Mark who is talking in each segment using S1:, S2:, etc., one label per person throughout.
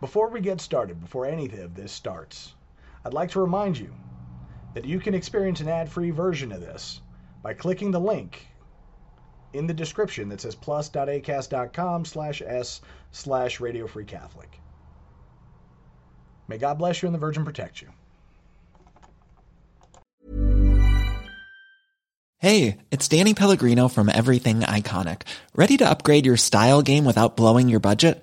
S1: Before we get started, before any of this starts, I'd like to remind you that you can experience an ad-free version of this by clicking the link in the description that says plus.acast.com slash s slash radio free Catholic. May God bless you and the Virgin protect you.
S2: Hey, it's Danny Pellegrino from Everything Iconic. Ready to upgrade your style game without blowing your budget?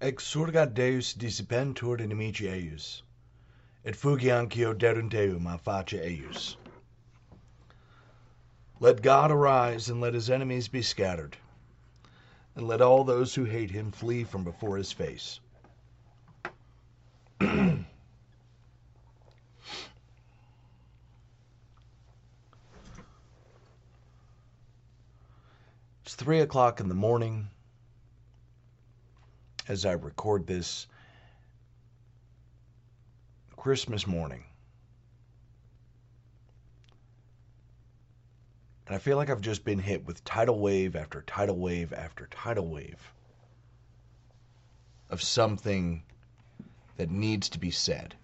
S1: Exurgat Deus dissipentur inimici eius, et fugi ancio derunt eum a face eius. Let God arise, and let his enemies be scattered, and let all those who hate him flee from before his face. it's three o'clock in the morning as I record this Christmas morning. And I feel like I've just been hit with tidal wave after tidal wave after tidal wave of something that needs to be said.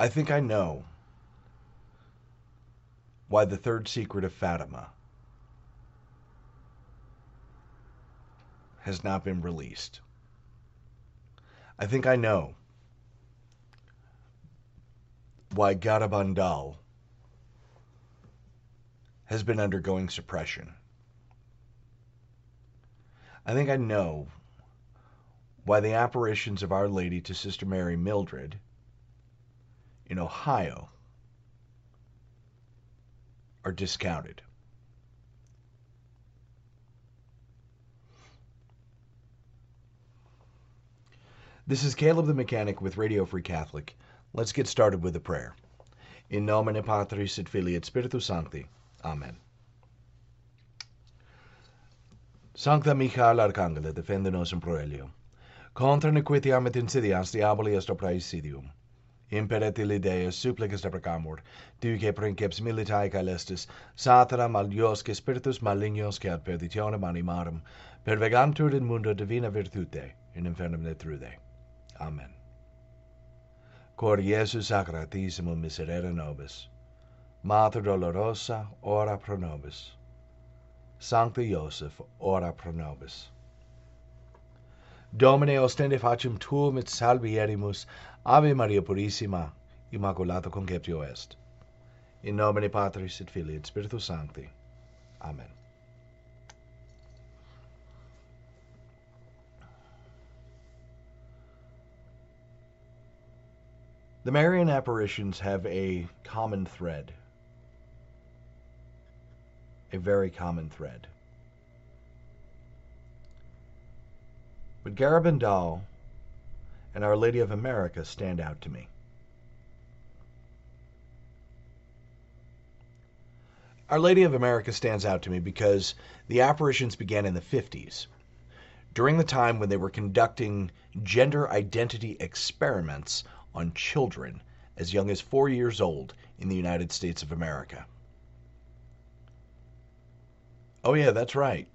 S1: I think I know why the third secret of Fatima has not been released. I think I know why Garabandal has been undergoing suppression. I think I know why the apparitions of Our Lady to Sister Mary Mildred in Ohio are discounted. This is Caleb the Mechanic with Radio Free Catholic. Let's get started with a prayer. In nomine Patris et Filii et Spiritus Sancti. Amen. Sancta Michael Arcangele, defende nos in proelio. Contra nequitiam et insidias diaboli est opera imperati Deus supplicas deprecamur, duce princeps militae caelestis, satana maliosque spiritus malignos que ad perditionem animarum, pervegantur in mundo divina virtute, in infernum netrude. Amen. Cor Iesu sacratissimum miserere nobis, Mater dolorosa, ora pro nobis. Sancta Iosef, ora pro nobis. Domine ostende facem tuum et salvierimus, Ave Maria Purissima, Immaculata Conceptio est. In nomine Patris et Filii et Spiritus Sancti. Amen. The Marian apparitions have a common thread. A very common thread. But Garabandal and Our Lady of America stand out to me. Our Lady of America stands out to me because the apparitions began in the 50s, during the time when they were conducting gender identity experiments on children as young as four years old in the United States of America. Oh, yeah, that's right.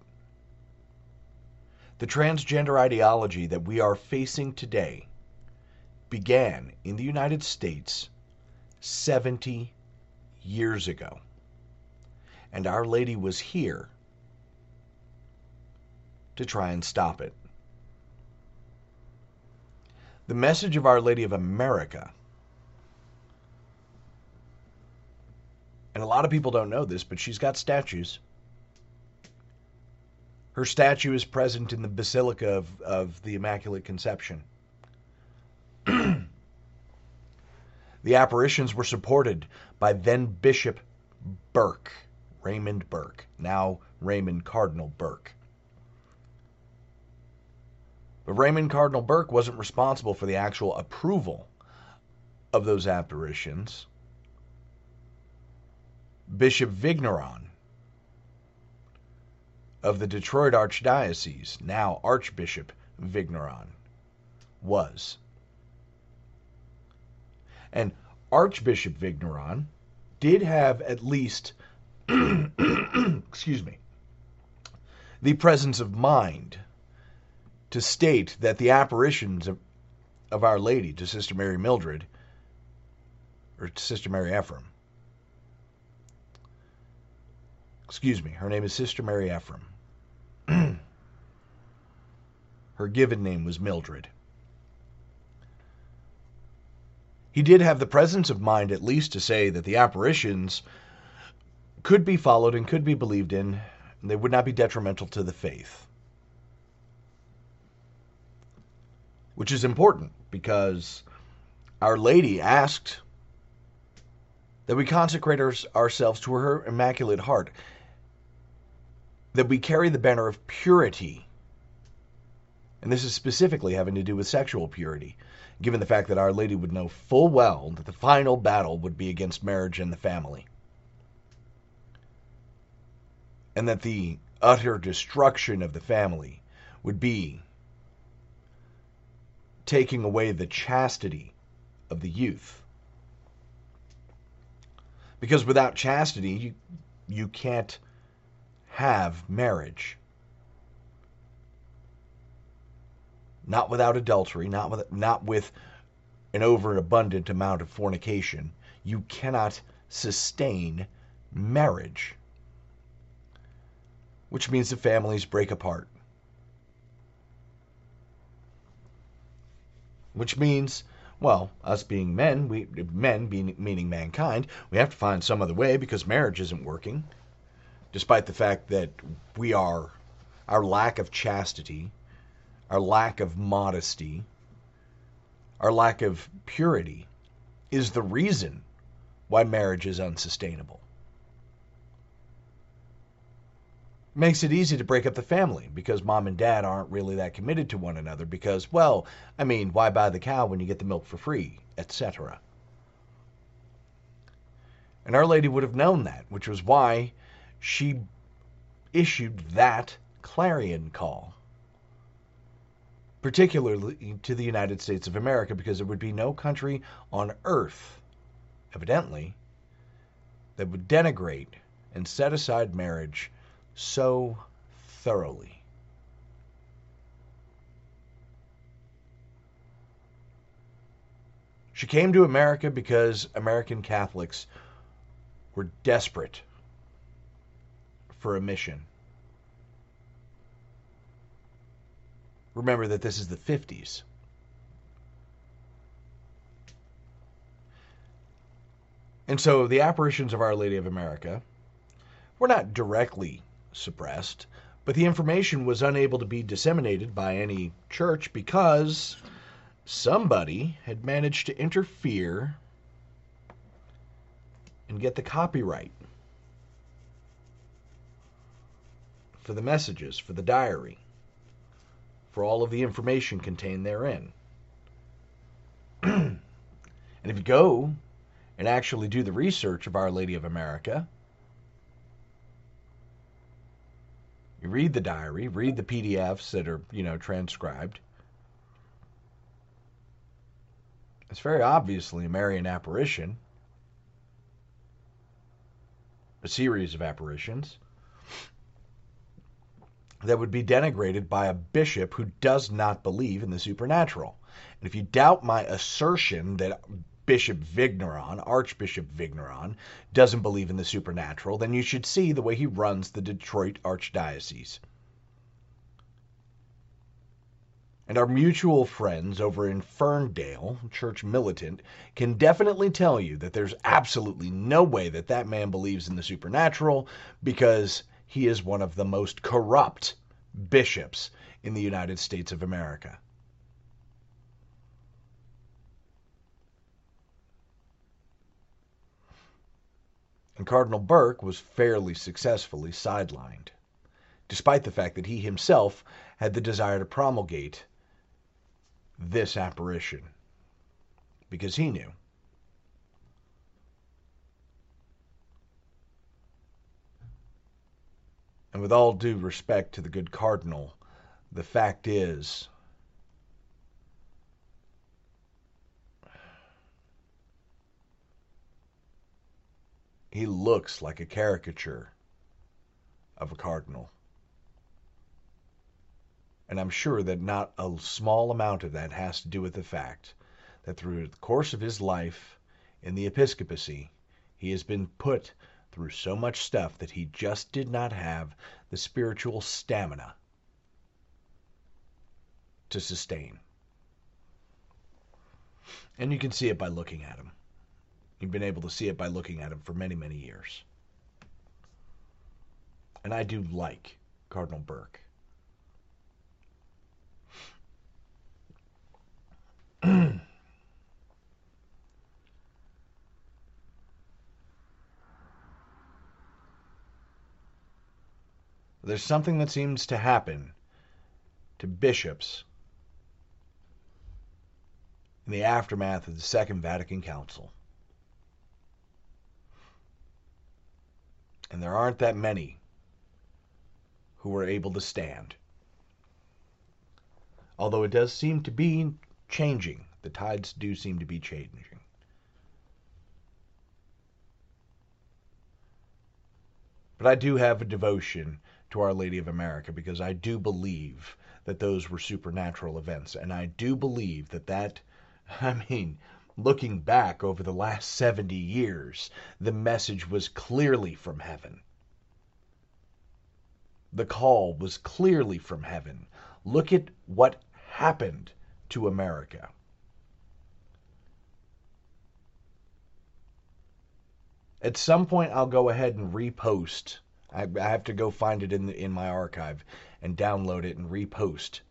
S1: The transgender ideology that we are facing today began in the United States 70 years ago. and Our Lady was here to try and stop it. The message of Our Lady of America, and a lot of people don't know this, but she's got statues. Her statue is present in the Basilica of, of the Immaculate Conception. the apparitions were supported by then Bishop Burke, Raymond Burke, now Raymond Cardinal Burke. But Raymond Cardinal Burke wasn't responsible for the actual approval of those apparitions. Bishop Vigneron of the Detroit Archdiocese, now Archbishop Vigneron, was. And Archbishop Vigneron did have at least, excuse me, the presence of mind to state that the apparitions of, of Our Lady to Sister Mary Mildred, or to Sister Mary Ephrem, excuse me, her name is Sister Mary Ephrem. Her given name was Mildred. He did have the presence of mind, at least, to say that the apparitions could be followed and could be believed in, and they would not be detrimental to the faith. Which is important because Our Lady asked that we consecrate our, ourselves to her Immaculate Heart, that we carry the banner of purity. And this is specifically having to do with sexual purity given the fact that Our Lady would know full well that the final battle would be against marriage and the family. And that the utter destruction of the family would be taking away the chastity of the youth. Because without chastity, you, you can't have marriage. Not without adultery, not with not with an overabundant amount of fornication. You cannot sustain marriage, which means the families break apart. Which means, well, us being men, we men being meaning mankind, we have to find some other way because marriage isn't working, despite the fact that we are our lack of chastity our lack of modesty, our lack of purity is the reason why marriage is unsustainable. Makes it easy to break up the family because mom and dad aren't really that committed to one another because, well, I mean, why buy the cow when you get the milk for free, etc. And Our Lady would have known that, which was why she issued that clarion call particularly to the United States of America, because there would be no country on earth, evidently, that would denigrate and set aside marriage so thoroughly. She came to America because American Catholics were desperate for a mission. Remember that this is the 50s. And so the apparitions of Our Lady of America were not directly suppressed, but the information was unable to be disseminated by any church because somebody had managed to interfere and get the copyright for the messages, for the diary for all of the information contained therein. and if you go and actually do the research of Our Lady of America, you read the diary, read the PDFs that are, you know, transcribed. It's very obviously a Marian apparition, a series of apparitions that would be denigrated by a bishop who does not believe in the supernatural. And if you doubt my assertion that Bishop Vigneron, Archbishop Vigneron, doesn't believe in the supernatural, then you should see the way he runs the Detroit Archdiocese. And our mutual friends over in Ferndale, Church Militant, can definitely tell you that there's absolutely no way that that man believes in the supernatural because he is one of the most corrupt bishops in the United States of America. And Cardinal Burke was fairly successfully sidelined, despite the fact that he himself had the desire to promulgate this apparition, because he knew. And with all due respect to the good Cardinal, the fact is he looks like a caricature of a cardinal. And I'm sure that not a small amount of that has to do with the fact that through the course of his life in the episcopacy, he has been put through so much stuff that he just did not have the spiritual stamina to sustain. And you can see it by looking at him. You've been able to see it by looking at him for many, many years. And I do like Cardinal Burke. There's something that seems to happen to bishops in the aftermath of the Second Vatican Council. And there aren't that many who were able to stand. Although it does seem to be changing. The tides do seem to be changing. But I do have a devotion to Our Lady of America because I do believe that those were supernatural events. And I do believe that that, I mean, looking back over the last 70 years, the message was clearly from heaven. The call was clearly from heaven. Look at what happened to America. At some point, I'll go ahead and repost. I, I have to go find it in the, in my archive and download it and repost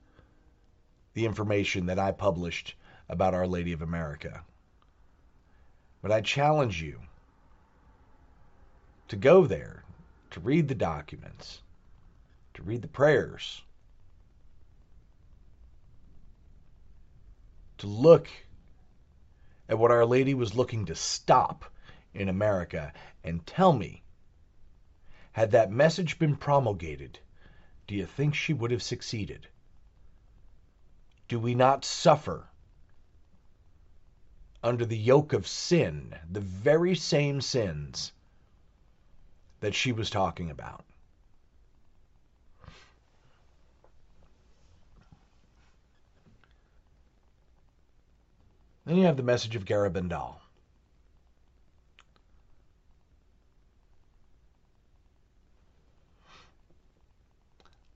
S1: the information that I published about Our Lady of America. But I challenge you to go there, to read the documents, to read the prayers, to look at what Our Lady was looking to stop in America and tell me, had that message been promulgated, do you think she would have succeeded? Do we not suffer under the yoke of sin, the very same sins that she was talking about? Then you have the message of Garabandal.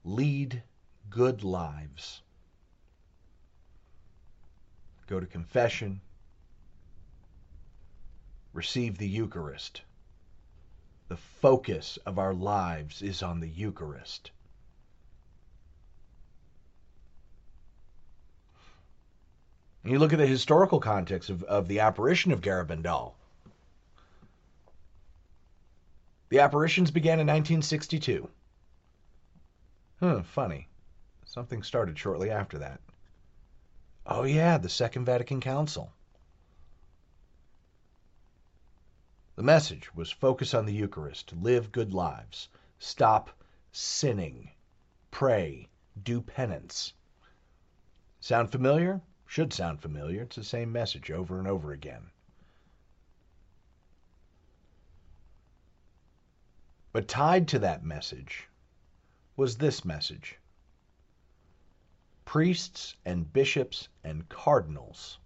S1: Lead good lives. Go to confession. Receive the Eucharist. The focus of our lives is on the Eucharist. And you look at the historical context of, of the apparition of Garabandal. The apparitions began in 1962. Funny. Something started shortly after that. Oh, yeah, the Second Vatican Council. The message was focus on the Eucharist, live good lives, stop sinning, pray, do penance. Sound familiar? Should sound familiar. It's the same message over and over again. But tied to that message was this message Priests and bishops and cardinals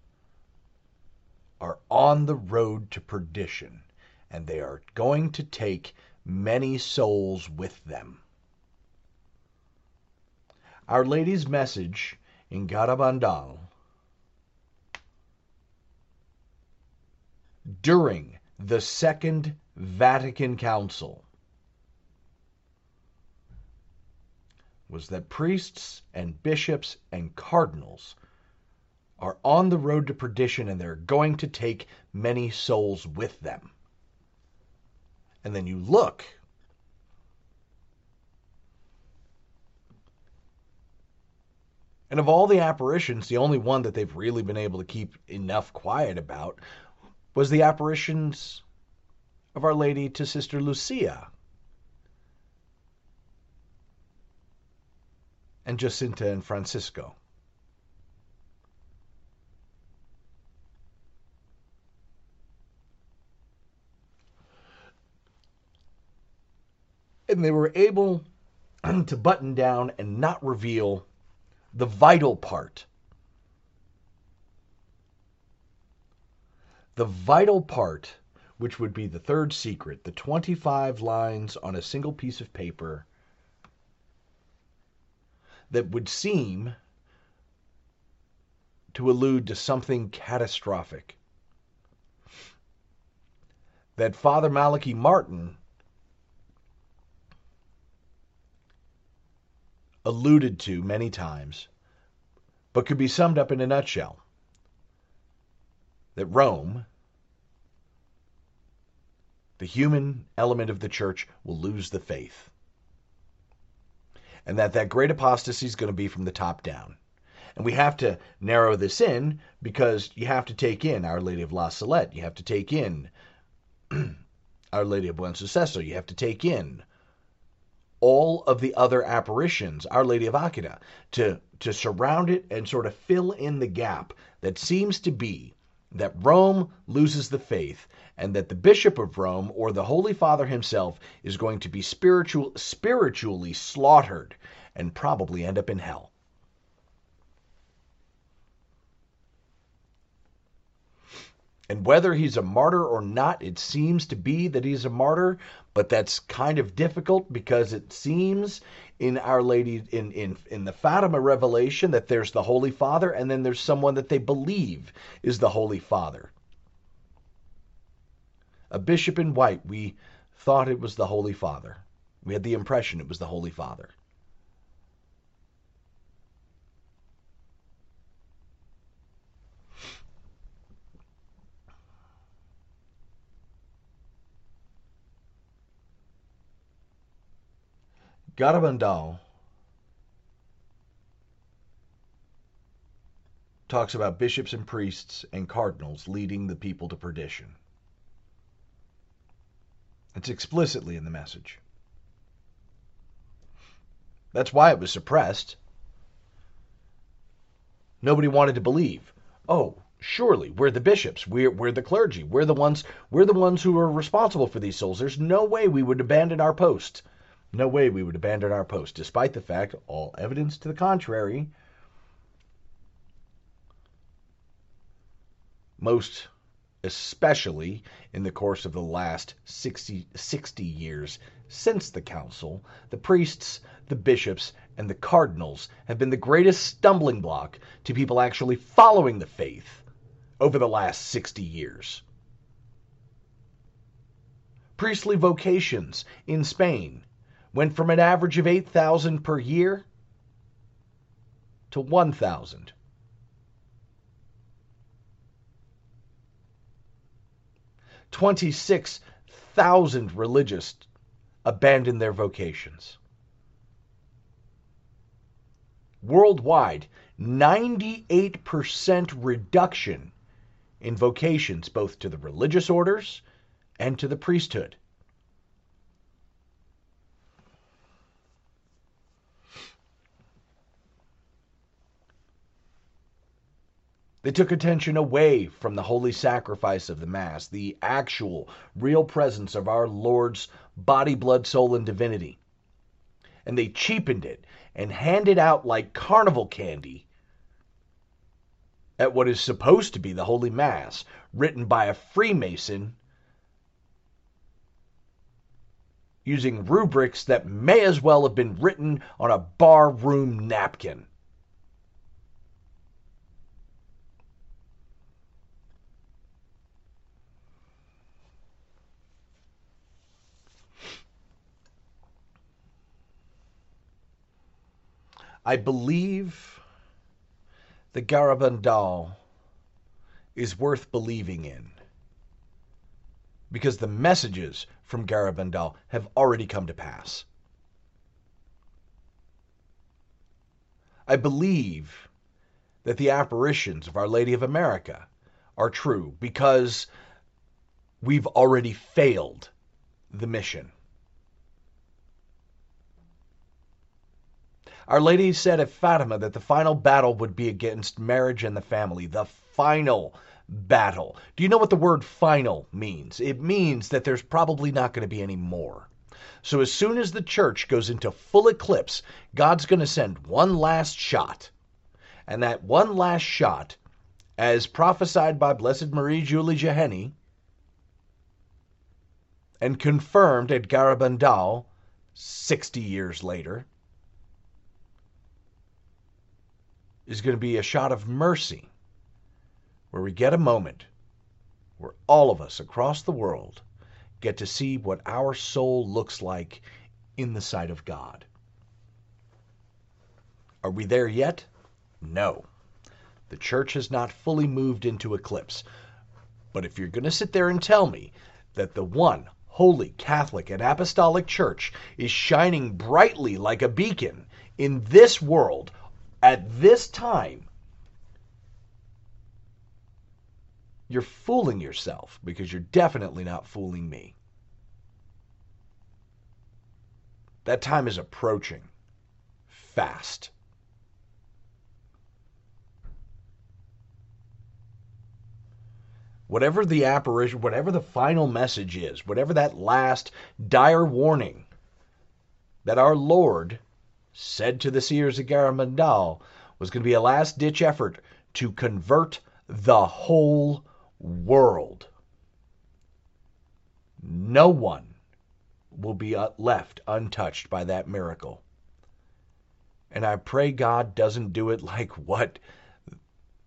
S1: are on the road to perdition, and they are going to take many souls with them. Our Lady's message in Garabandal during the Second Vatican Council was that priests and bishops and cardinals are on the road to perdition and they're going to take many souls with them. And then you look. And of all the apparitions, the only one that they've really been able to keep enough quiet about was the apparitions of Our Lady to Sister Lucia. And Jacinta and Francisco. and they were able to button down and not reveal the vital part. The vital part, which would be the third secret, the 25 lines on a single piece of paper that would seem to allude to something catastrophic. That Father Malachi Martin alluded to many times, but could be summed up in a nutshell that Rome, the human element of the church, will lose the faith. And that that great apostasy is going to be from the top down. And we have to narrow this in because you have to take in Our Lady of La Salette. You have to take in Our Lady of Buen Suceso. You have to take in all of the other apparitions, Our Lady of Akita, to, to surround it and sort of fill in the gap that seems to be that Rome loses the faith and that the Bishop of Rome or the Holy Father himself is going to be spiritual, spiritually slaughtered and probably end up in hell. And whether he's a martyr or not, it seems to be that he's a martyr, but that's kind of difficult because it seems in Our Lady in in in the Fatima revelation that there's the Holy Father and then there's someone that they believe is the Holy Father. A bishop in white, we thought it was the Holy Father. We had the impression it was the Holy Father. Garabandal talks about bishops and priests and cardinals leading the people to perdition. It's explicitly in the message. That's why it was suppressed. Nobody wanted to believe. Oh, surely we're the bishops, we're we're the clergy, we're the ones we're the ones who are responsible for these souls. There's no way we would abandon our post. No way we would abandon our post, despite the fact, all evidence to the contrary, most especially in the course of the last 60, 60 years since the council, the priests, the bishops, and the cardinals have been the greatest stumbling block to people actually following the faith over the last 60 years. Priestly vocations in Spain went from an average of 8,000 per year to 1,000. Twenty-six thousand religious abandoned their vocations. Worldwide, 98% reduction in vocations, both to the religious orders and to the priesthood. They took attention away from the holy sacrifice of the Mass, the actual, real presence of our Lord's body, blood, soul, and divinity. And they cheapened it and handed out like carnival candy at what is supposed to be the Holy Mass, written by a Freemason using rubrics that may as well have been written on a bar room napkin. I believe the Garabandal is worth believing in because the messages from Garabandal have already come to pass. I believe that the apparitions of Our Lady of America are true because we've already failed the mission. Our Lady said at Fatima that the final battle would be against marriage and the family. The final battle. Do you know what the word final means? It means that there's probably not going to be any more. So as soon as the church goes into full eclipse, God's going to send one last shot. And that one last shot, as prophesied by Blessed Marie Julie Jahenny and confirmed at Garabandal 60 years later, is going to be a shot of mercy where we get a moment where all of us across the world get to see what our soul looks like in the sight of God. Are we there yet? No. The church has not fully moved into eclipse. But if you're going to sit there and tell me that the one holy Catholic and Apostolic Church is shining brightly like a beacon in this world at this time, you're fooling yourself because you're definitely not fooling me. That time is approaching fast. Whatever the apparition, whatever the final message is, whatever that last dire warning that our Lord said to the seers of Garabandal was going to be a last ditch effort to convert the whole world. No one will be uh, left untouched by that miracle. And I pray God doesn't do it like what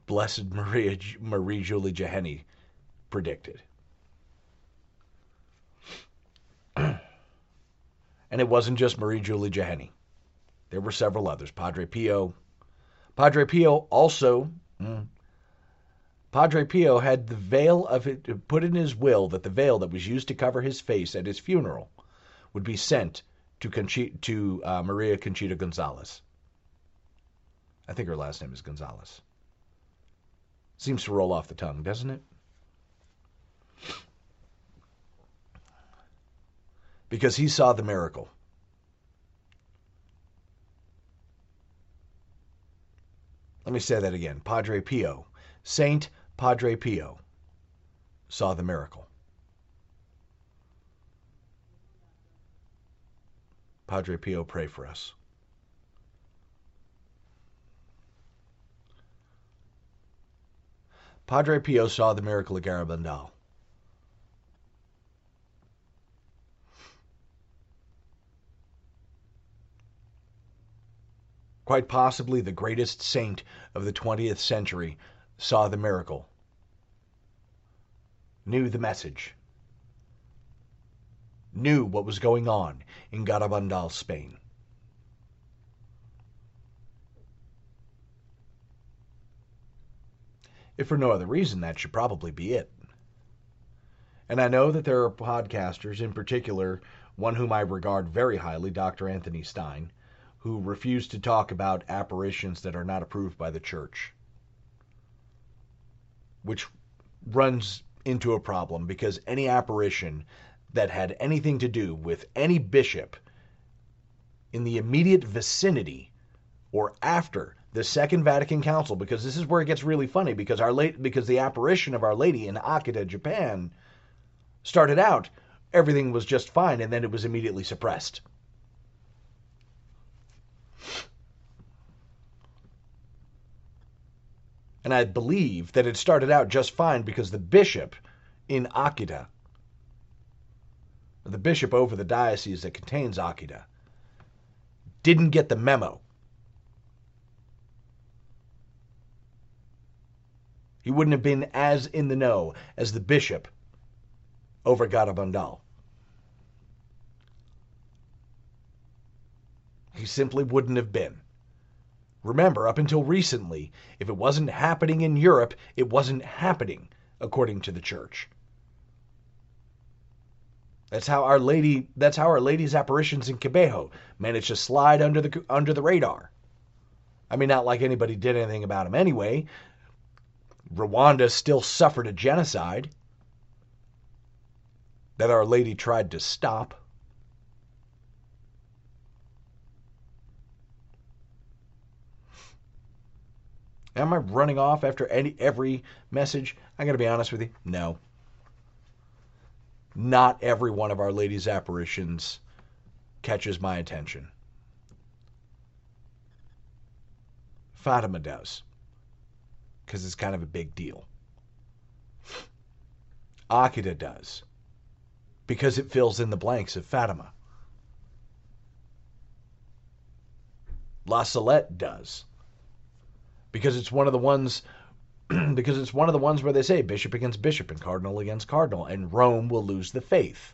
S1: Blessed Maria, Marie Julie Jahenny predicted. and it wasn't just Marie Julie Jahenny. There were several others. Padre Pio. Padre Pio also. Mm, Padre Pio had the veil of it put in his will that the veil that was used to cover his face at his funeral would be sent to Conchi- to uh, Maria Conchita Gonzalez. I think her last name is Gonzalez. Seems to roll off the tongue, doesn't it? Because he saw the miracle. Let me say that again. Padre Pio, Saint Padre Pio, saw the miracle. Padre Pio, pray for us. Padre Pio saw the miracle of Garabandal. Quite possibly the greatest saint of the 20th century, saw the miracle, knew the message, knew what was going on in Garabandal, Spain. If for no other reason, that should probably be it. And I know that there are podcasters, in particular, one whom I regard very highly, Dr. Anthony Stine, who refuse to talk about apparitions that are not approved by the church, which runs into a problem because any apparition that had anything to do with any bishop in the immediate vicinity or after the Second Vatican Council, because this is where it gets really funny, because our late because the apparition of Our Lady in Akita, Japan, started out, everything was just fine, and then it was immediately suppressed. And I believe that it started out just fine because the bishop in Akita, the bishop over the diocese that contains Akita, didn't get the memo. He wouldn't have been as in the know as the bishop over Garabandal. He simply wouldn't have been. Remember, up until recently, if it wasn't happening in Europe, it wasn't happening according to the church. That's how Our Lady that's how Our Lady's apparitions in Kibeho managed to slide under the under the radar. I mean not like anybody did anything about them anyway. Rwanda still suffered a genocide that Our Lady tried to stop. Am I running off after any every message? I got to be honest with you. No. Not every one of Our Lady's apparitions catches my attention. Fatima does, because it's kind of a big deal. Akita does, because it fills in the blanks of Fatima. La Salette does because it's one of the ones because it's one of the ones where they say bishop against bishop and cardinal against cardinal and Rome will lose the faith.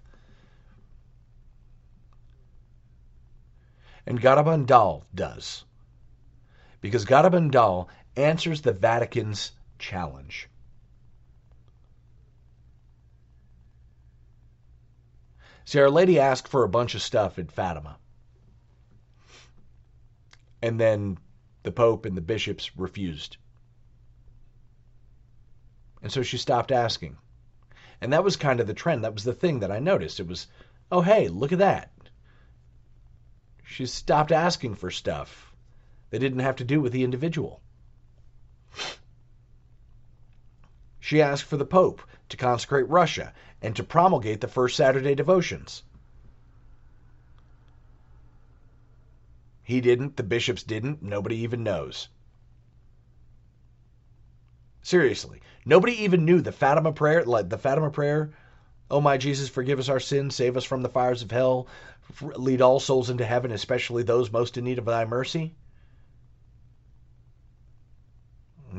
S1: And Garabandal does. Because Garabandal answers the Vatican's challenge. See, Our Lady asked for a bunch of stuff in Fatima. And then the Pope and the bishops refused. And so she stopped asking. And that was kind of the trend. That was the thing that I noticed. It was, oh, hey, look at that. She stopped asking for stuff that didn't have to do with the individual. She asked for the Pope to consecrate Russia and to promulgate the first Saturday devotions. He didn't, the bishops didn't, nobody even knows. Seriously, nobody even knew the Fatima prayer, like the Fatima prayer, Oh my Jesus, forgive us our sins, save us from the fires of hell, lead all souls into heaven, especially those most in need of thy mercy.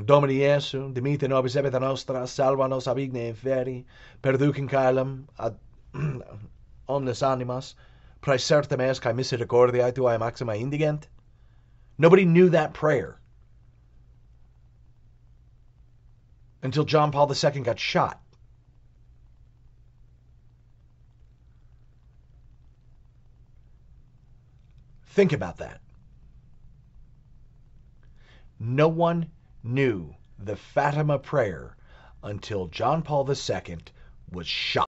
S1: Domini Iesu, dimite nobis ebita nostra, salva nos ab igne inferi, perducem caelum ad omnes animas, praesertem est cae misericordiae tuae maxima indigent. Nobody knew that prayer until John Paul II got shot. Think about that. No one knew the Fatima prayer until John Paul II was shot.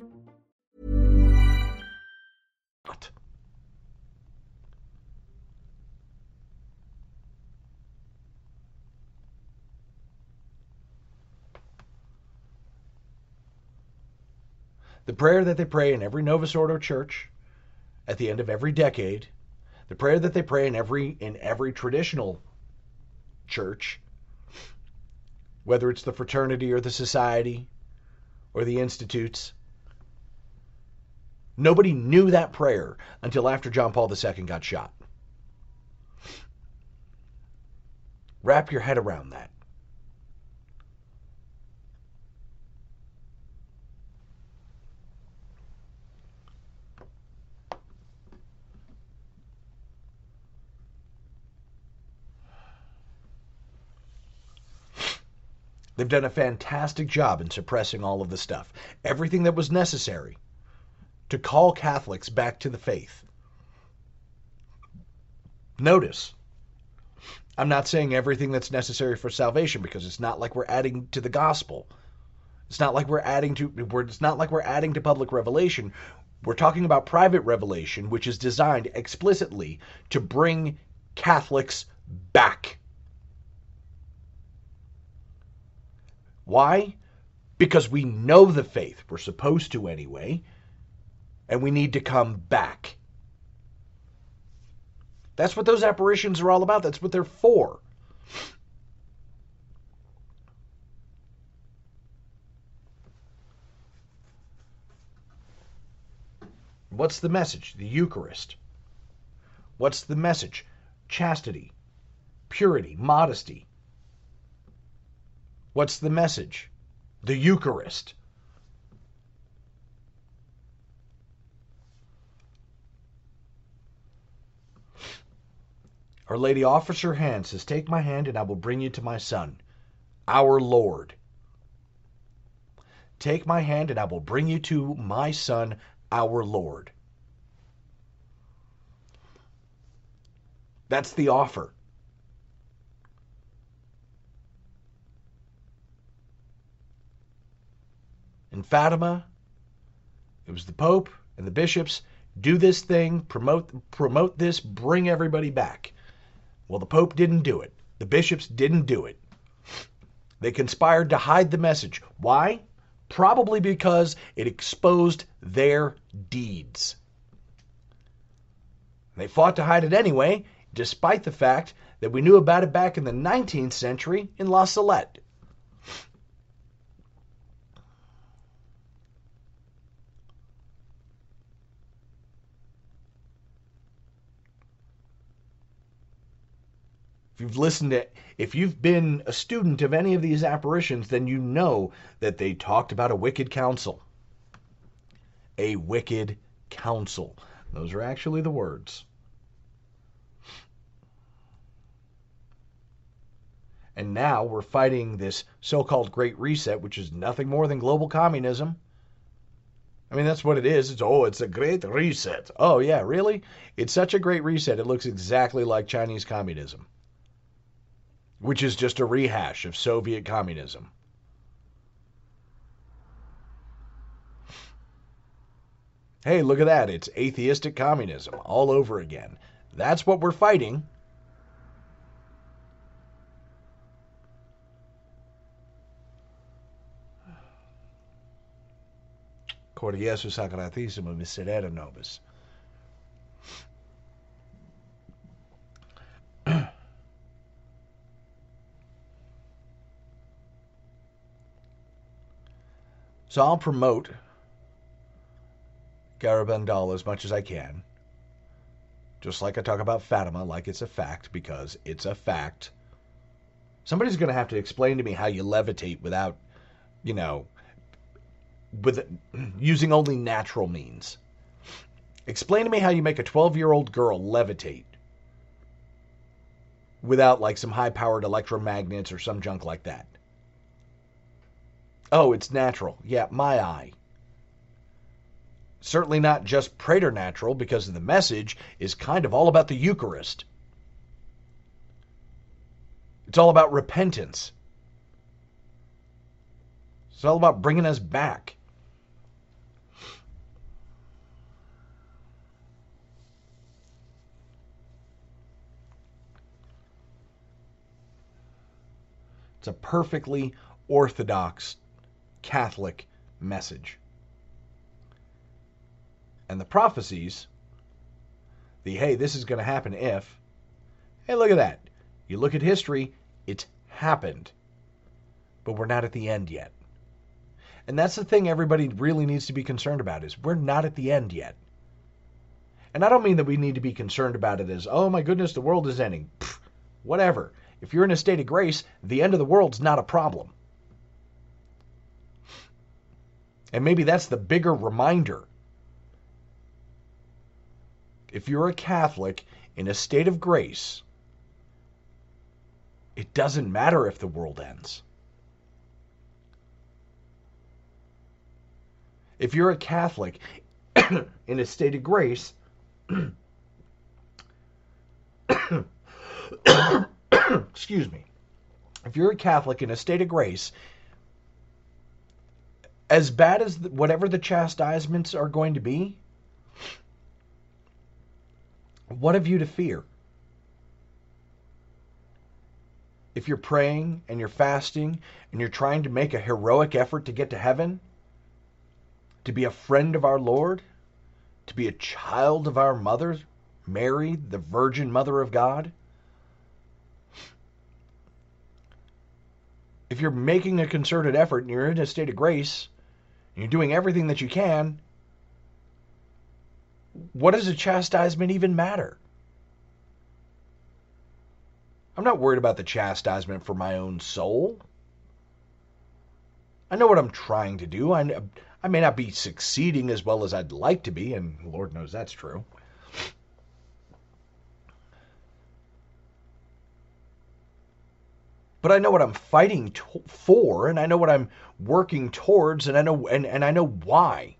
S1: The prayer that they pray in every Novus Ordo church at the end of every decade, the prayer that they pray in every in every traditional church, whether it's the fraternity or the society or the institutes. Nobody knew that prayer until after John Paul II got shot. Wrap your head around that. They've done a fantastic job in suppressing all of the stuff. Everything that was necessary to call Catholics back to the faith. Notice, I'm not saying everything that's necessary for salvation because it's not like we're adding to the gospel. It's not like we're adding to it's not like we're adding to public revelation. We're talking about private revelation which is designed explicitly to bring Catholics back Why? Because we know the faith. We're supposed to anyway. And we need to come back. That's what those apparitions are all about. That's what they're for. What's the message? The Eucharist. What's the message? Chastity, purity, modesty, What's the message? The Eucharist. Our Lady offers her hand, says, Take my hand, and I will bring you to my Son, our Lord. Take my hand, and I will bring you to my Son, our Lord. That's the offer. Fatima. It was the Pope and the bishops. Do this thing, promote promote this, bring everybody back. Well, the Pope didn't do it. The bishops didn't do it. They conspired to hide the message. Why? Probably because it exposed their deeds. They fought to hide it anyway, despite the fact that we knew about it back in the 19th century in La Salette. You've listened to if you've been a student of any of these apparitions, then you know that they talked about a wicked council. A wicked council. Those are actually the words. And now we're fighting this so called Great Reset, which is nothing more than global communism. I mean, that's what it is. It's, oh, it's a great reset. Oh, yeah, really? It's such a great reset. It looks exactly like Chinese communism which is just a rehash of Soviet communism. Hey, look at that. It's atheistic communism all over again. That's what we're fighting. Miserere Nobis. So I'll promote Garabandal as much as I can. Just like I talk about Fatima like it's a fact because it's a fact. Somebody's going to have to explain to me how you levitate without, you know, with using only natural means. Explain to me how you make a 12 year old girl levitate without like some high powered electromagnets or some junk like that. Oh, it's natural. Yeah, my eye. Certainly not just preternatural because the message is kind of all about the Eucharist. It's all about repentance. It's all about bringing us back. It's a perfectly orthodox Catholic message. And the prophecies, the hey, this is going to happen if, hey, look at that. You look at history, it's happened. But we're not at the end yet. And that's the thing everybody really needs to be concerned about is we're not at the end yet. And I don't mean that we need to be concerned about it as, oh my goodness, the world is ending. Pfft, whatever. If you're in a state of grace, the end of the world's not a problem. And maybe that's the bigger reminder. If you're a Catholic in a state of grace, it doesn't matter if the world ends. If you're a Catholic in a state of grace, excuse me, if you're a Catholic in a state of grace, as bad as the, whatever the chastisements are going to be, what have you to fear? If you're praying and you're fasting and you're trying to make a heroic effort to get to heaven, to be a friend of our Lord, to be a child of our mother, Mary, the Virgin Mother of God, if you're making a concerted effort and you're in a state of grace, you're doing everything that you can, what does a chastisement even matter? I'm not worried about the chastisement for my own soul. I know what I'm trying to do. I, I may not be succeeding as well as I'd like to be, and Lord knows that's true. But I know what I'm fighting to- for, and I know what I'm working towards, and I know and, and I know why.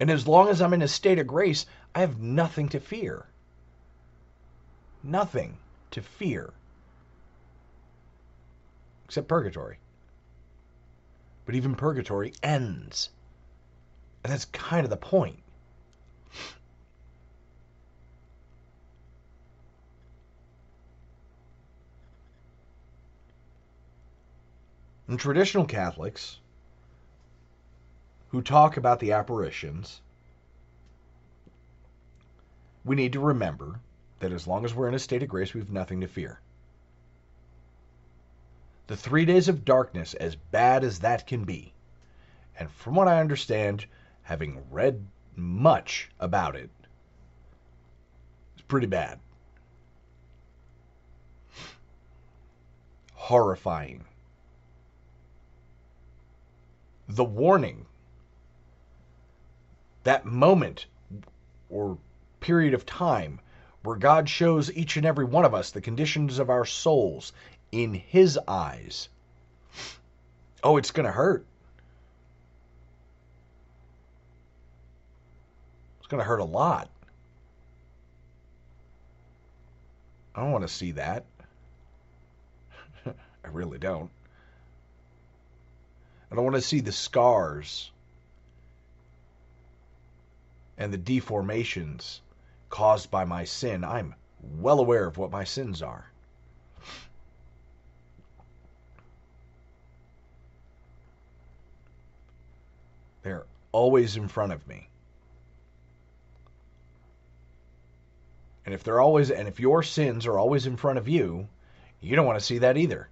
S1: And as long as I'm in a state of grace, I have nothing to fear. Nothing to fear. Except purgatory. But even purgatory ends. And that's kind of the point. And traditional Catholics who talk about the apparitions, we need to remember that as long as we're in a state of grace, we have nothing to fear. The three days of darkness, as bad as that can be, and from what I understand, having read much about it, it's pretty bad. Horrifying the warning, that moment or period of time where God shows each and every one of us the conditions of our souls in His eyes. Oh, it's going to hurt. It's going to hurt a lot. I don't want to see that. I really don't. I don't want to see the scars and the deformations caused by my sin. I'm well aware of what my sins are. They're always in front of me. And if they're always and if your sins are always in front of you, you don't want to see that either.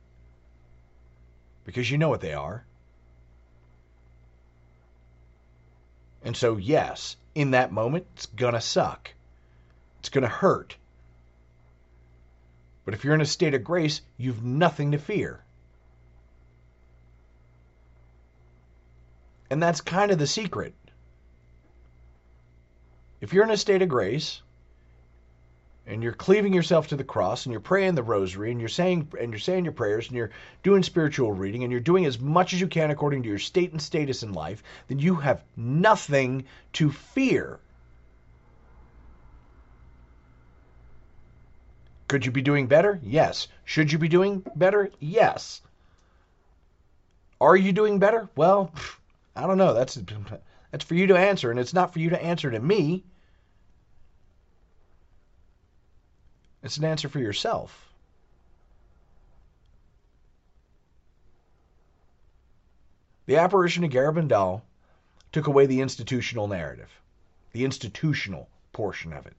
S1: Because you know what they are. And so, yes, in that moment, it's going to suck. It's going to hurt. But if you're in a state of grace, you've nothing to fear. And that's kind of the secret. If you're in a state of grace, and you're cleaving yourself to the cross and you're praying the rosary and you're saying and you're saying your prayers and you're doing spiritual reading and you're doing as much as you can according to your state and status in life, then you have nothing to fear. Could you be doing better? Yes. Should you be doing better? Yes. Are you doing better? Well, I don't know. That's that's for you to answer and it's not for you to answer to me. It's an answer for yourself. The apparition of Garabandal took away the institutional narrative, the institutional portion of it.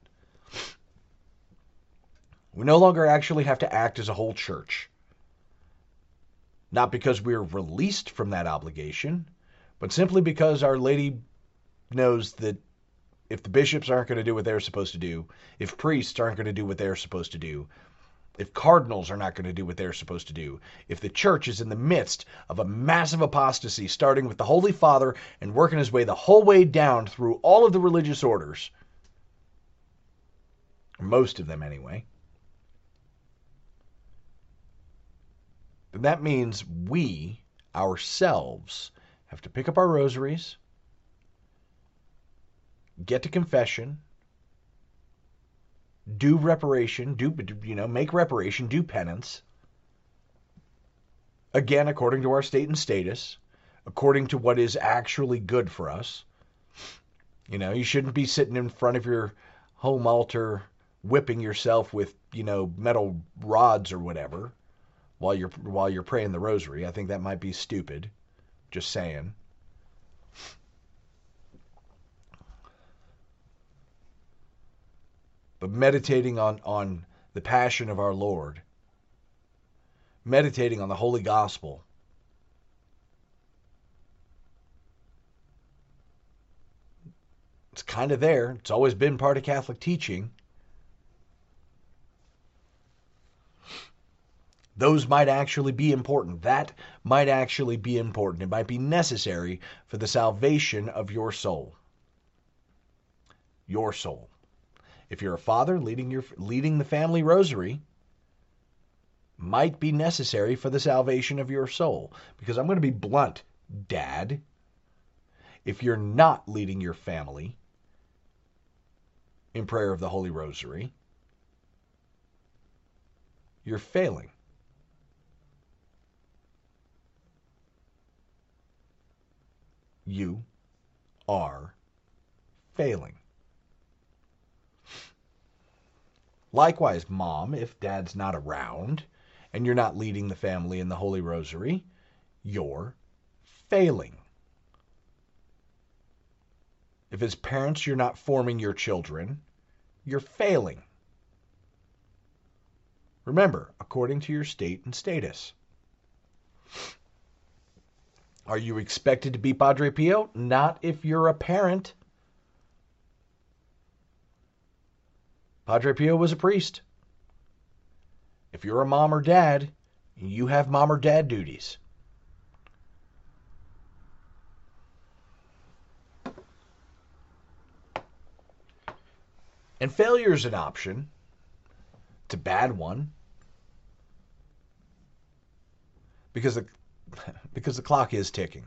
S1: We no longer actually have to act as a whole church. Not because we're released from that obligation, but simply because Our Lady knows that if the bishops aren't going to do what they're supposed to do, if priests aren't going to do what they're supposed to do, if cardinals are not going to do what they're supposed to do, if the church is in the midst of a massive apostasy, starting with the Holy Father and working his way the whole way down through all of the religious orders, most of them anyway, then that means we ourselves have to pick up our rosaries, get to confession, do reparation, do you know, make reparation, do penance. Again, according to our state and status, according to what is actually good for us. You know, you shouldn't be sitting in front of your home altar whipping yourself with, you know, metal rods or whatever while you're while you're praying the rosary. I think that might be stupid. Just saying. But meditating on, on the passion of our Lord, meditating on the Holy Gospel, it's kind of there. It's always been part of Catholic teaching. those might actually be important. That might actually be important. It might be necessary for the salvation of your soul. Your soul. If you're a father leading your leading the family rosary, might be necessary for the salvation of your soul. Because I'm going to be blunt, dad. If you're not leading your family in prayer of the Holy Rosary, you're failing. you are failing. Likewise, mom, if dad's not around and you're not leading the family in the Holy Rosary, you're failing. If as parents you're not forming your children, you're failing. Remember, according to your state and status. Are you expected to be Padre Pio? Not if you're a parent. Padre Pio was a priest. If you're a mom or dad, you have mom or dad duties. And failure is an option. It's a bad one. Because the because the clock is ticking.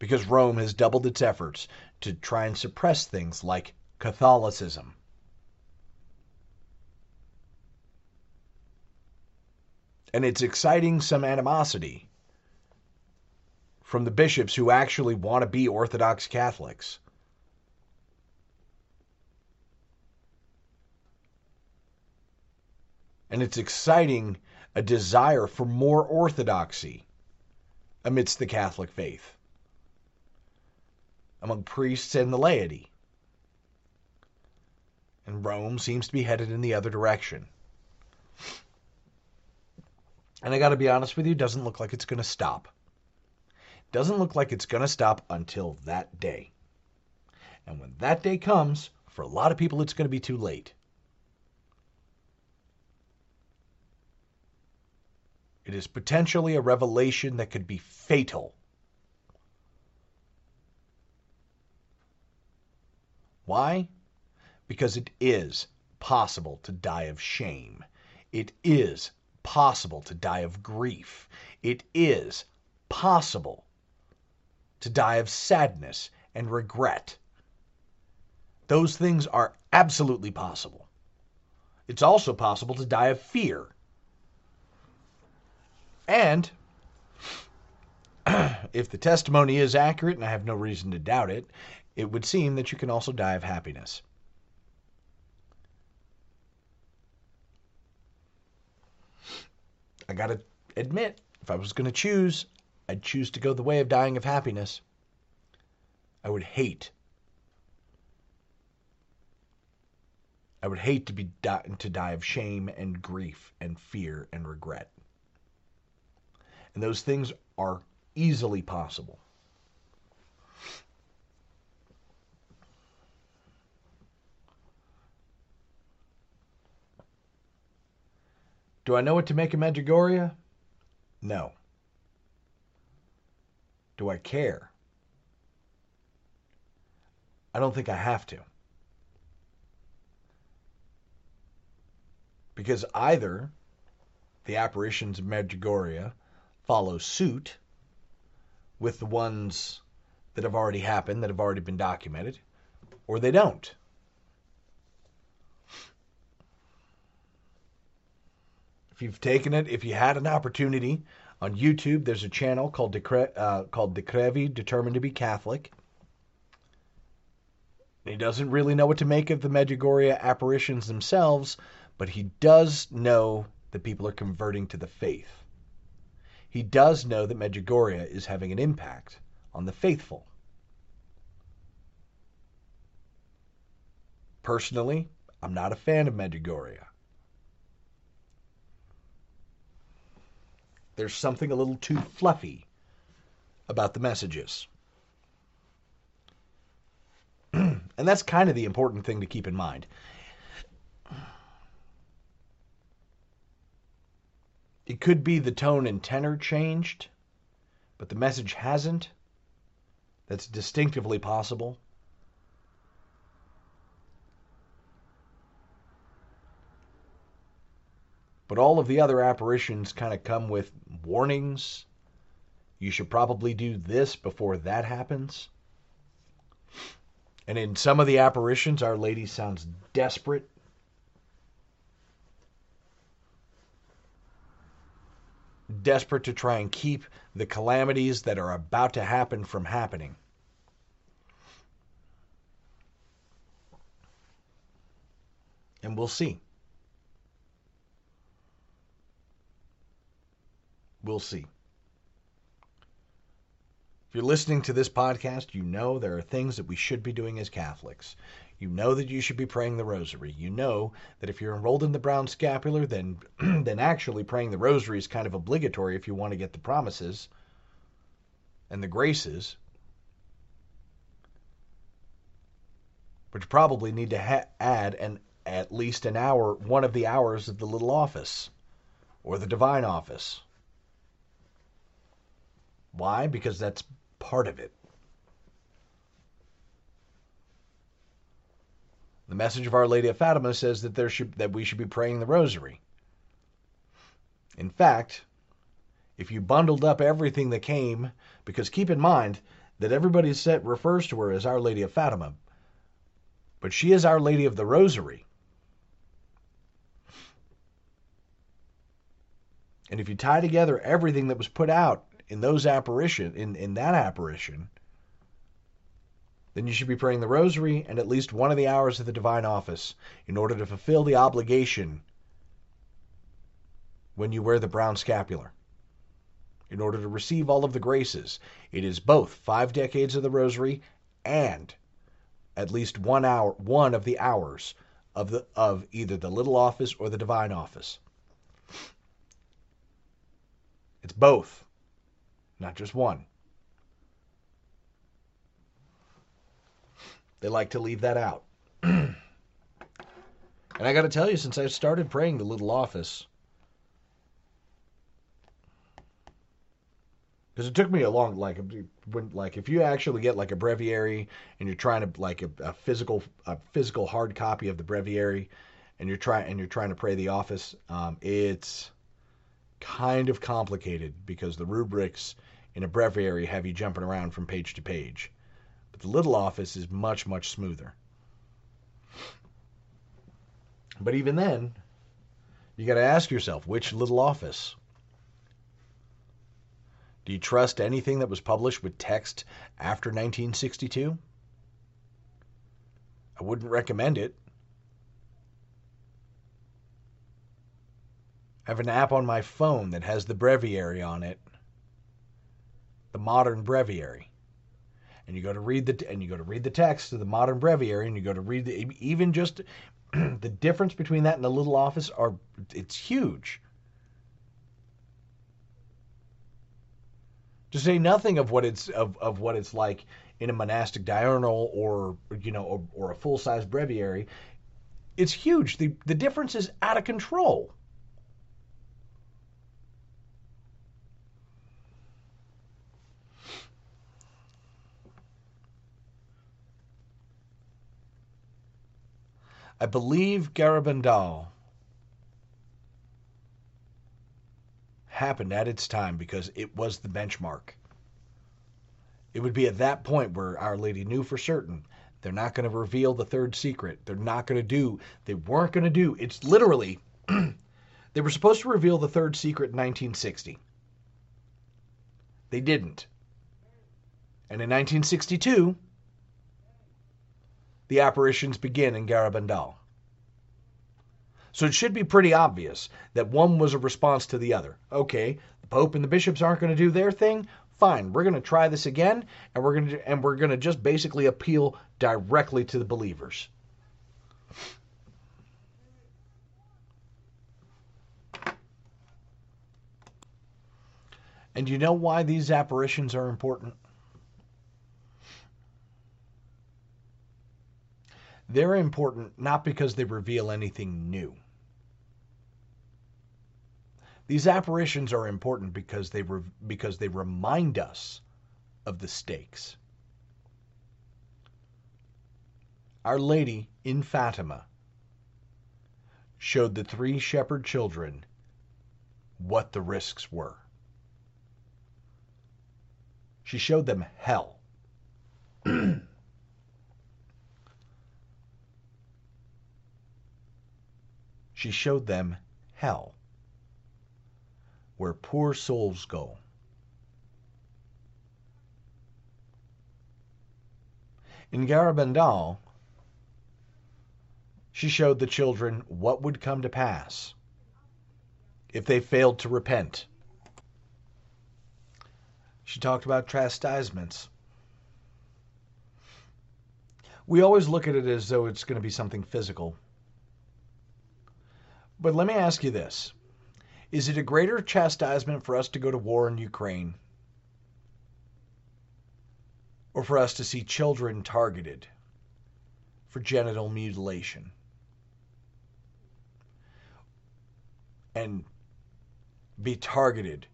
S1: Because Rome has doubled its efforts to try and suppress things like Catholicism. And it's exciting some animosity from the bishops who actually want to be Orthodox Catholics. And it's exciting a desire for more orthodoxy amidst the Catholic faith, among priests and the laity and Rome seems to be headed in the other direction. And I got to be honest with you, doesn't look like it's going to stop. Doesn't look like it's going to stop until that day. And when that day comes, for a lot of people, it's going to be too late. It is potentially a revelation that could be fatal. Why? Because it is possible to die of shame. It is possible to die of grief. It is possible to die of sadness and regret. Those things are absolutely possible. It's also possible to die of fear. And if the testimony is accurate, and I have no reason to doubt it, it would seem that you can also die of happiness. I got to admit, if I was going to choose, I'd choose to go the way of dying of happiness. I would hate. I would hate to be to die of shame and grief and fear and regret. And those things are easily possible. Do I know what to make of Medjugorje? No. Do I care? I don't think I have to. Because either the apparitions of Medjugorje follow suit with the ones that have already happened, that have already been documented, or they don't. If you've taken it, if you had an opportunity on YouTube, there's a channel called Decre- uh, called Decrevi, determined to be Catholic. He doesn't really know what to make of the Medjugorje apparitions themselves, but he does know that people are converting to the faith. He does know that Medjugorje is having an impact on the faithful. Personally, I'm not a fan of Medjugorje. There's something a little too fluffy about the messages. and that's kind of the important thing to keep in mind. It could be the tone and tenor changed, but the message hasn't. That's distinctively possible. But all of the other apparitions kind of come with warnings. You should probably do this before that happens. And in some of the apparitions, Our Lady sounds desperate. Desperate to try and keep the calamities that are about to happen from happening. And we'll see. We'll see. If you're listening to this podcast, you know there are things that we should be doing as Catholics. You know that you should be praying the rosary. You know that if you're enrolled in the brown scapular, then then actually praying the rosary is kind of obligatory if you want to get the promises and the graces. But you probably need to ha- add an at least an hour, one of the hours of the little office or the divine office. Why? Because that's part of it. The message of Our Lady of Fatima says that there should that we should be praying the rosary. In fact, if you bundled up everything that came, because keep in mind that everybody set refers to her as Our Lady of Fatima, but she is Our Lady of the Rosary. And if you tie together everything that was put out in those apparition in, in that apparition, then you should be praying the rosary and at least one of the hours of the divine office in order to fulfill the obligation when you wear the brown scapular. In order to receive all of the graces, it is both five decades of the rosary and at least one hour one of the hours of the of either the little office or the divine office. It's both not just one. They like to leave that out. and I got to tell you, since I've started praying the little office, because it took me a long like when like if you actually get like a breviary and you're trying to like a, a physical a physical hard copy of the breviary and you're trying and you're trying to pray the office um, it's kind of complicated because the rubrics in a breviary have you jumping around from page to page but the little office is much much smoother but even then you got to ask yourself which little office do you trust anything that was published with text after 1962? I wouldn't recommend it. Have an app on my phone that has the breviary on it, the modern breviary. And you go to read the and you go to read the text of the modern breviary, and you go to read the even just the difference between that and the little office are it's huge. To say nothing of what it's of, of what it's like in a monastic diurnal or you know or, or a full size breviary, it's huge. The the difference is out of control. I believe Garabandal happened at its time because it was the benchmark. It would be at that point where Our Lady knew for certain they're not going to reveal the third secret. They're not going to do, they weren't going to do. It's literally, they were supposed to reveal the third secret in 1960. They didn't. And in 1962, the apparitions begin in Garabandal. So it should be pretty obvious that one was a response to the other. Okay, the Pope and the bishops aren't going to do their thing. Fine, we're going to try this again, and we're going to and we're going to just basically appeal directly to the believers. And you know why these apparitions are important? They're important not because they reveal anything new. These apparitions are important because they re- because they remind us of the stakes. Our Lady in Fatima showed the three shepherd children what the risks were. She showed them hell. she showed them hell where poor souls go. In Garabandal, she showed the children what would come to pass if they failed to repent. She talked about chastisements. We always look at it as though it's going to be something physical. But let me ask you this is it a greater chastisement for us to go to war in Ukraine? Or for us to see children targeted for genital mutilation? And be targeted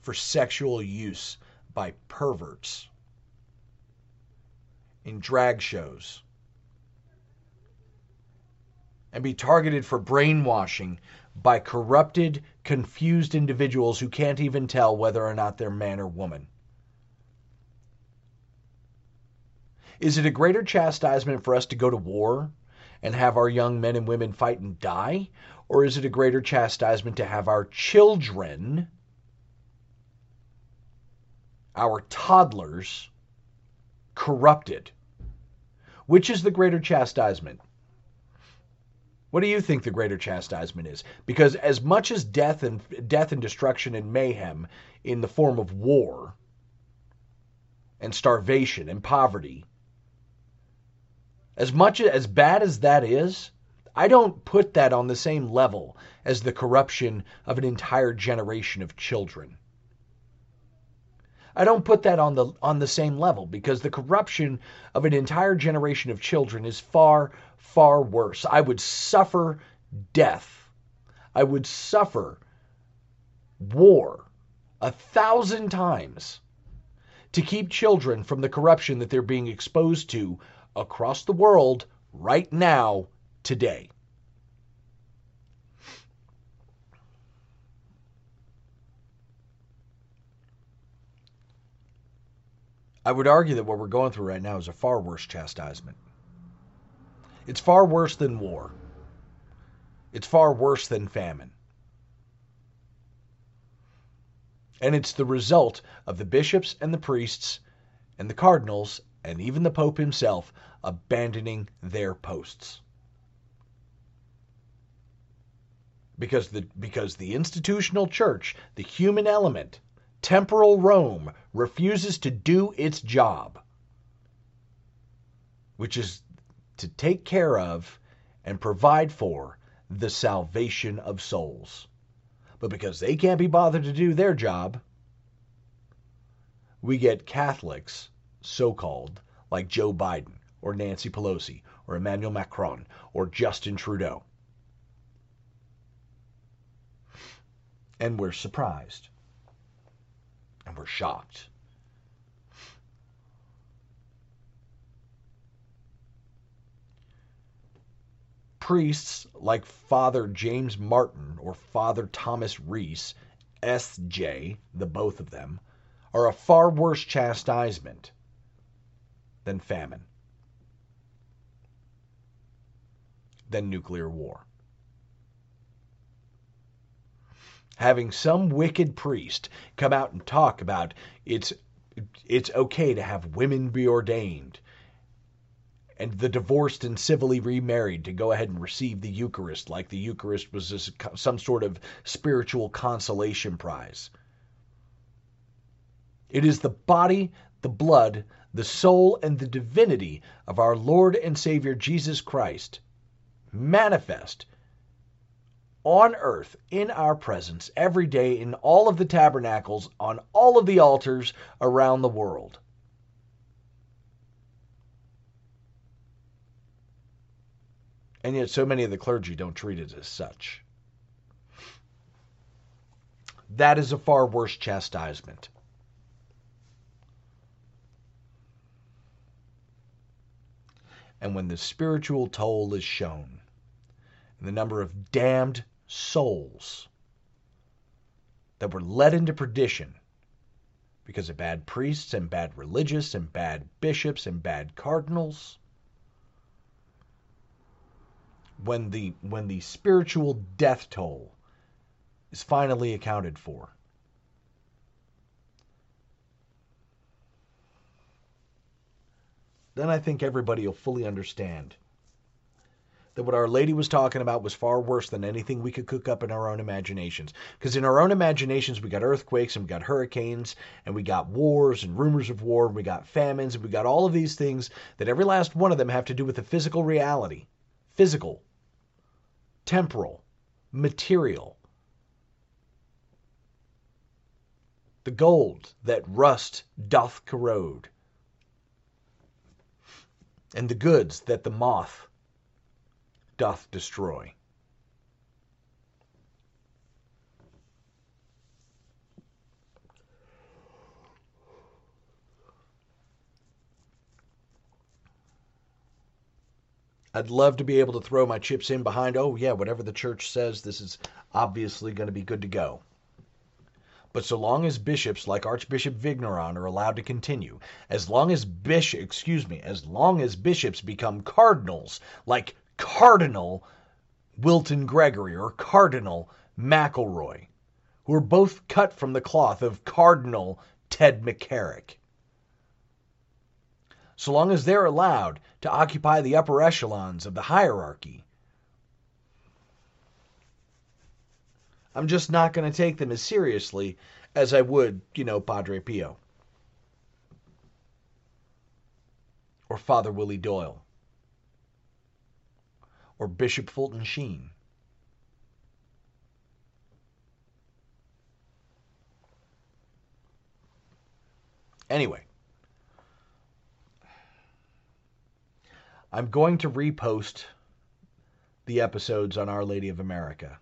S1: for sexual use by perverts in drag shows and be targeted for brainwashing by corrupted, confused individuals who can't even tell whether or not they're man or woman? Is it a greater chastisement for us to go to war and have our young men and women fight and die? Or is it a greater chastisement to have our children, our toddlers, corrupted? Which is the greater chastisement? What do you think the greater chastisement is? Because as much as death and death and destruction and mayhem in the form of war and starvation and poverty, as much as bad as that is, I don't put that on the same level as the corruption of an entire generation of children. I don't put that on the on the same level because the corruption of an entire generation of children is far far worse. I would suffer death. I would suffer war a thousand times to keep children from the corruption that they're being exposed to across the world right now, today. I would argue that what we're going through right now is a far worse chastisement. It's far worse than war. It's far worse than famine. And it's the result of the bishops and the priests and the cardinals and even the Pope himself abandoning their posts. Because the, because the institutional church, the human element, temporal Rome, refuses to do its job, which is to take care of and provide for the salvation of souls. But because they can't be bothered to do their job, we get Catholics, so called, like Joe Biden or Nancy Pelosi or Emmanuel Macron or Justin Trudeau. And we're surprised. And we're shocked. Priests like Father James Martin or Father Thomas Reese, S.J., the both of them, are a far worse chastisement than famine, than nuclear war. Having some wicked priest come out and talk about it's it's okay to have women be ordained and the divorced and civilly remarried to go ahead and receive the Eucharist like the Eucharist was some sort of spiritual consolation prize. It is the body, the blood, the soul, and the divinity of our Lord and Savior Jesus Christ manifest on earth in our presence every day in all of the tabernacles, on all of the altars around the world. And yet, so many of the clergy don't treat it as such. That is a far worse chastisement. And when the spiritual toll is shown, and the number of damned souls that were led into perdition because of bad priests and bad religious and bad bishops and bad cardinals, when the when the spiritual death toll is finally accounted for. Then I think everybody will fully understand that what Our Lady was talking about was far worse than anything we could cook up in our own imaginations. Because in our own imaginations, we got earthquakes and we got hurricanes and we got wars and rumors of war and we got famines and we got all of these things that every last one of them have to do with the physical reality. Physical temporal, material. The gold that rust doth corrode, and the goods that the moth doth destroy. I'd love to be able to throw my chips in behind, oh, yeah, whatever the church says, this is obviously going to be good to go. But so long as bishops like Archbishop Vigneron are allowed to continue, as long as bishop, excuse me, as long as bishops become cardinals like Cardinal Wilton Gregory or Cardinal McElroy, who are both cut from the cloth of Cardinal Ted McCarrick, so long as they're allowed to occupy the upper echelons of the hierarchy. I'm just not going to take them as seriously as I would, you know, Padre Pio or Father Willie Doyle or Bishop Fulton Sheen. Anyway, I'm going to repost the episodes on Our Lady of America.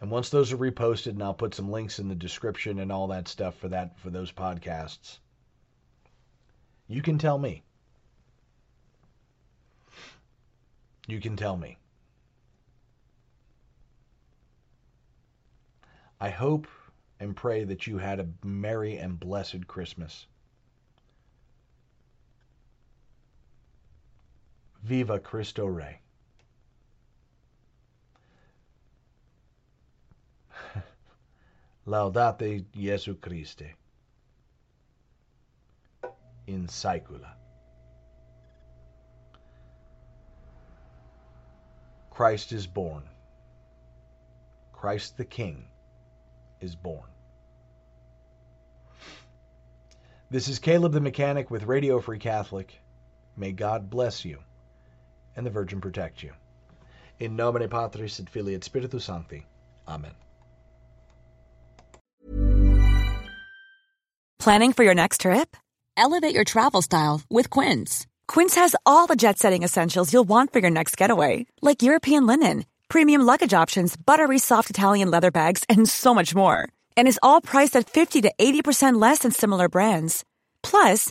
S1: And once those are reposted, and I'll put some links in the description and all that stuff for that for those podcasts, you can tell me. You can tell me. I hope and pray that you had a merry and blessed Christmas. Viva Cristo Rey. Laudate Jesu Christe. In saecula. Christ is born. Christ the King is born. This is Caleb the Mechanic with Radio Free Catholic. May God bless you and the Virgin protect you. In nomine Patris et Filii et Spiritus Sancti. Amen.
S3: Planning for your next trip? Elevate your travel style with Quince. Quince has all the jet setting essentials you'll want for your next getaway, like European linen, premium luggage options, buttery soft Italian leather bags, and so much more. And is all priced at 50 to 80% less than similar brands. Plus,